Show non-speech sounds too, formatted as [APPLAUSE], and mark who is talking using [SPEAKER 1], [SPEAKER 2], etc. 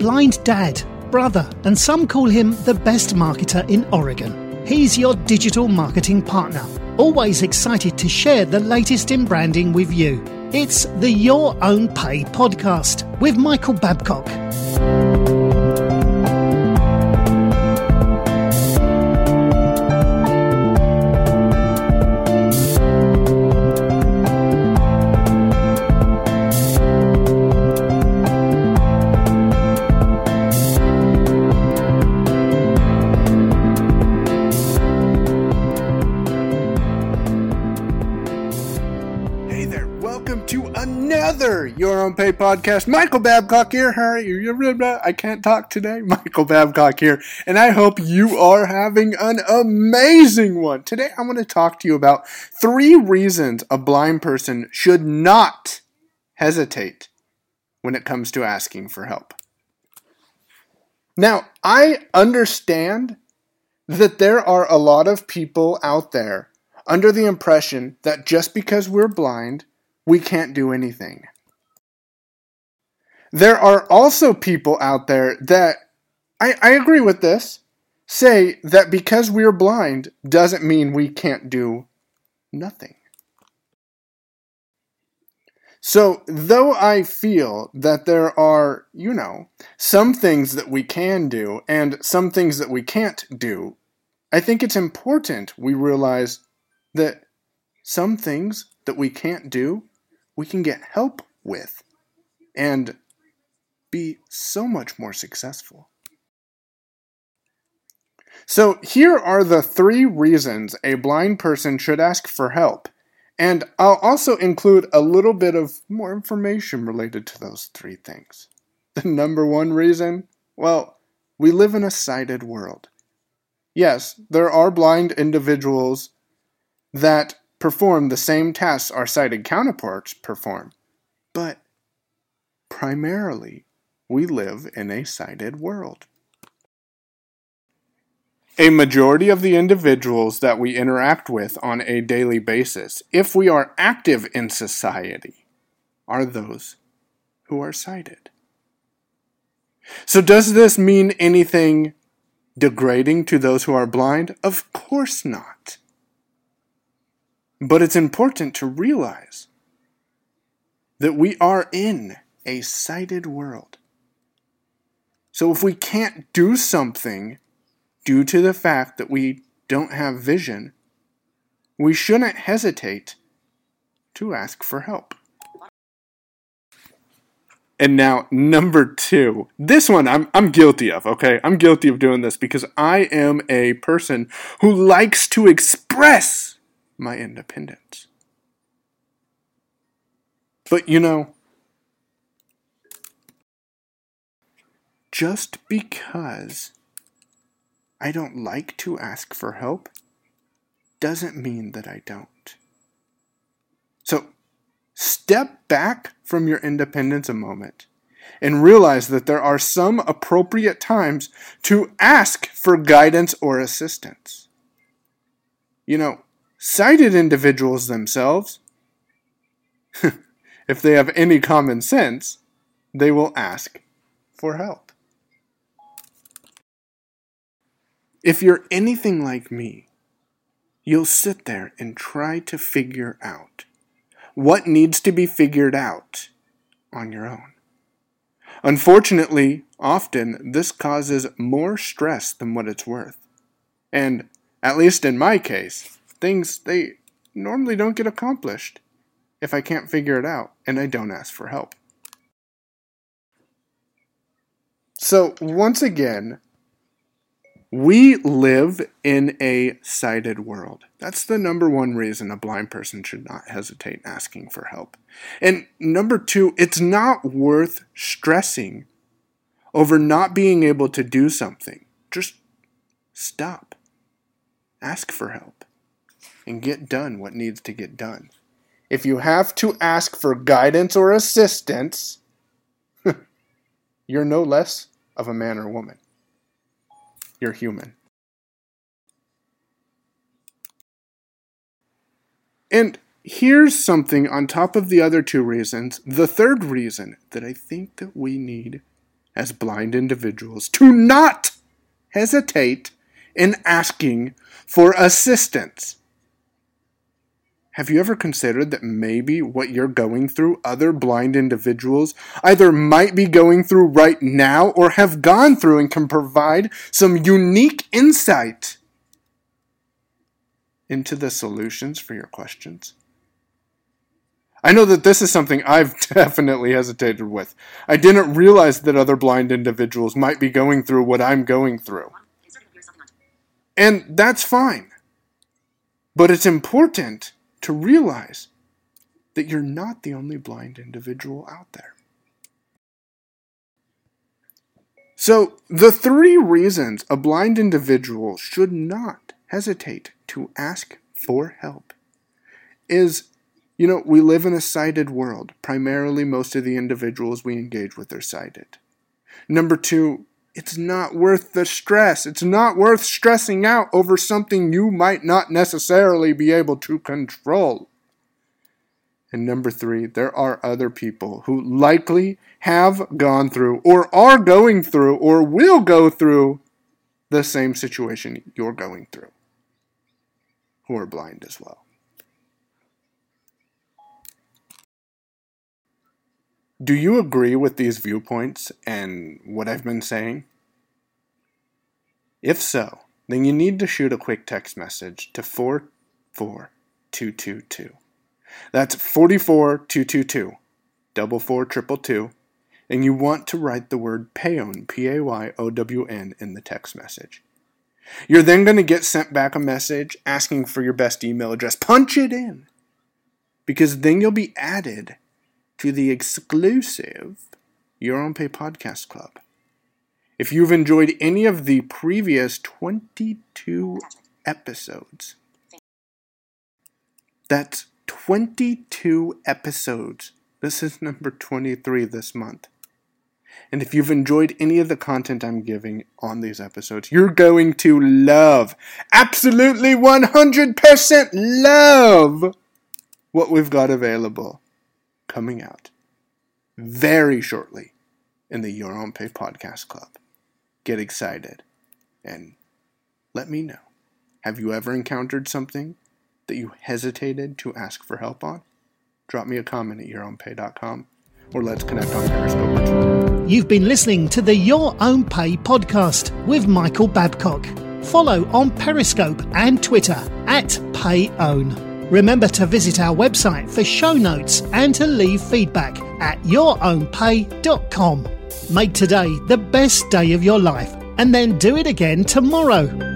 [SPEAKER 1] blind dad, brother, and some call him the best marketer in Oregon. He's your digital marketing partner, always excited to share the latest in branding with you. It's the Your Own Pay podcast with Michael Babcock.
[SPEAKER 2] Pay podcast. Michael Babcock here. How are you? I can't talk today. [LAUGHS] Michael Babcock here, and I hope you are having an amazing one. Today, I want to talk to you about three reasons a blind person should not hesitate when it comes to asking for help. Now, I understand that there are a lot of people out there under the impression that just because we're blind, we can't do anything. There are also people out there that, I, I agree with this, say that because we're blind doesn't mean we can't do nothing. So, though I feel that there are, you know, some things that we can do and some things that we can't do, I think it's important we realize that some things that we can't do, we can get help with and be so much more successful. So, here are the three reasons a blind person should ask for help. And I'll also include a little bit of more information related to those three things. [LAUGHS] The number one reason? Well, we live in a sighted world. Yes, there are blind individuals that perform the same tasks our sighted counterparts perform, but primarily we live in a sighted world. A majority of the individuals that we interact with on a daily basis, if we are active in society, are those who are sighted. So, does this mean anything degrading to those who are blind? Of course not. But it's important to realize that we are in a sighted world. So if we can't do something due to the fact that we don't have vision, we shouldn't hesitate to ask for help. And now, number two. This one I'm, I'm guilty of, okay? I'm guilty of doing this because I am a person who likes to express my independence. But you know, just because I don't like to ask for help doesn't mean that I don't. So, step back from your independence a moment and realize that there are some appropriate times to ask for guidance or assistance. You know, sighted individuals themselves, [LAUGHS] if they have any common sense, they will ask for help. If you're anything like me, you'll sit there and try to figure out what needs to be figured out on your own. Unfortunately, often this causes more stress than what it's worth. And, at least in my case, things they normally don't get accomplished if I can't figure it out and I don't ask for help. So, once again, we live in a sighted world. That's the number one reason a blind person should not hesitate asking for help. And number two, it's not worth stressing over not being able to do something. Just stop. Ask for help and get done what needs to get done. If you have to ask for guidance or assistance, [LAUGHS] you're no less of a man or woman. You're human. And here's something on top of the other two reasons, the third reason that I think that we need as blind individuals to not hesitate in asking for assistance. Have you ever considered that maybe what you're going through, other blind individuals either might be going through right now or have gone through and can provide some unique insight into the solutions for your questions? I know that this is something I've [LAUGHS] definitely hesitated with. I didn't realize that other blind individuals might be going through what I'm going through. And that's fine. But it's important to realize that you're not the only blind individual out there. So, the three reasons a blind individual should not hesitate to ask for help is you know, we live in a sighted world. Primarily, most of the individuals we engage with are sighted. Number two, it's not worth the stress. It's not worth stressing out over something you might not necessarily be able to control. And number three, there are other people who likely have gone through, or are going through, or will go through the same situation you're going through, who are blind as well. Do you agree with these viewpoints and what I've been saying? If so, then you need to shoot a quick text message to 44222. That's 44222, double four triple two, and you want to write the word payown, P A Y O W N, in the text message. You're then going to get sent back a message asking for your best email address. Punch it in because then you'll be added to the exclusive Your Own Pay Podcast Club. If you've enjoyed any of the previous 22 episodes, that's 22 episodes. This is number 23 this month. And if you've enjoyed any of the content I'm giving on these episodes, you're going to love, absolutely 100% love what we've got available coming out very shortly in the Your Own Pay Podcast Club. Get excited and let me know. Have you ever encountered something that you hesitated to ask for help on? Drop me a comment at yourownpay.com or let's connect on Periscope.
[SPEAKER 1] You've been listening to the Your Own Pay podcast with Michael Babcock. Follow on Periscope and Twitter at PayOwn. Remember to visit our website for show notes and to leave feedback at yourownpay.com. Make today the best day of your life and then do it again tomorrow.